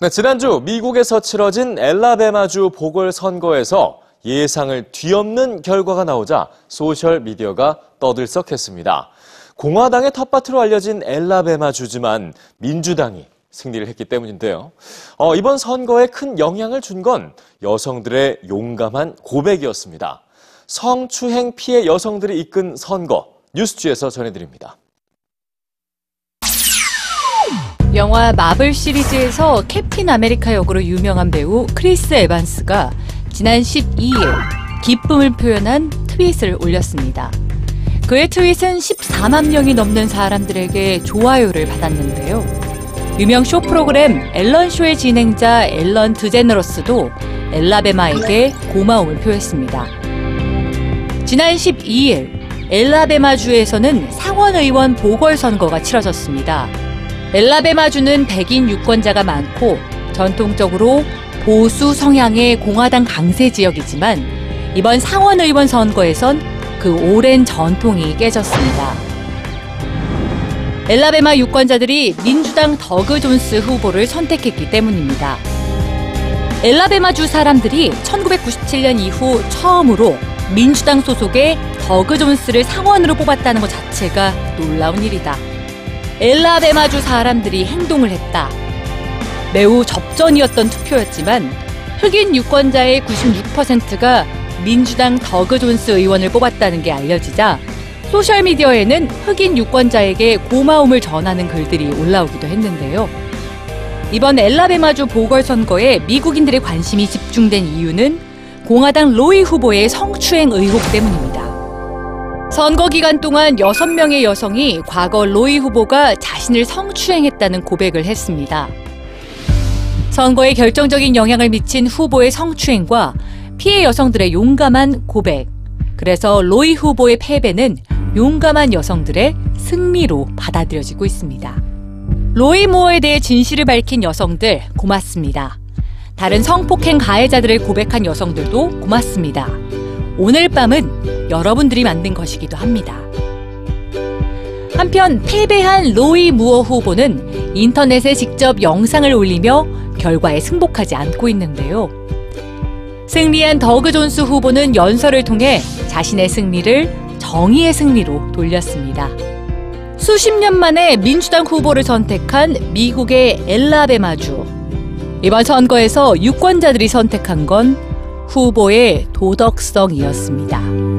네, 지난주 미국에서 치러진 엘라베마주 보궐선거에서 예상을 뒤엎는 결과가 나오자 소셜미디어가 떠들썩했습니다. 공화당의 텃밭으로 알려진 엘라베마주지만 민주당이 승리를 했기 때문인데요. 어, 이번 선거에 큰 영향을 준 건 여성들의 용감한 고백이었습니다. 성추행 피해 여성들이 이끈 선거, 뉴스주에서 전해드립니다. 영화 마블 시리즈에서 캡틴 아메리카 역으로 유명한 배우 크리스 에반스가 지난 12일 기쁨을 표현한 트윗을 올렸습니다. 그의 트윗은 14만 명이 넘는 사람들에게 좋아요를 받았는데요. 유명 쇼 프로그램 엘런쇼의 진행자 엘런 드제너러스도 앨라배마에게 고마움을 표했습니다. 지난 12일 앨라배마주에서는 상원의원 보궐선거가 치러졌습니다. 엘라베마주는 백인 유권자가 많고 전통적으로 보수 성향의 공화당 강세 지역이지만 이번 상원 의원 선거에선 그 오랜 전통이 깨졌습니다. 엘라베마 유권자들이 민주당 더그 존스 후보를 선택했기 때문입니다. 엘라베마주 사람들이 1997년 이후 처음으로 민주당 소속의 더그 존스를 상원으로 뽑았다는 것 자체가 놀라운 일이다. 엘라베마주 사람들이 행동을 했다. 매우 접전이었던 투표였지만 흑인 유권자의 96%가 민주당 더그 존스 의원을 뽑았다는 게 알려지자 소셜미디어에는 흑인 유권자에게 고마움을 전하는 글들이 올라오기도 했는데요. 이번 엘라베마주 보궐선거에 미국인들의 관심이 집중된 이유는 공화당 로이 후보의 성추행 의혹 때문입니다. 선거 기간 동안 6명의 여성이 과거 로이 후보가 자신을 성추행했다는 고백을 했습니다. 선거에 결정적인 영향을 미친 후보의 성추행과 피해 여성들의 용감한 고백. 그래서 로이 후보의 패배는 용감한 여성들의 승리로 받아들여지고 있습니다. 로이 모어에 대해 진실을 밝힌 여성들 고맙습니다. 다른 성폭행 가해자들을 고백한 여성들도 고맙습니다. 오늘 밤은 여러분들이 만든 것이기도 합니다. 한편 패배한 로이 무어 후보는 인터넷에 직접 영상을 올리며 결과에 승복하지 않고 있는데요. 승리한 더그 존스 후보는 연설을 통해 자신의 승리를 정의의 승리로 돌렸습니다. 수십 년 만에 민주당 후보를 선택한 미국의 엘라베마주. 이번 선거에서 유권자들이 선택한 건 후보의 도덕성이었습니다.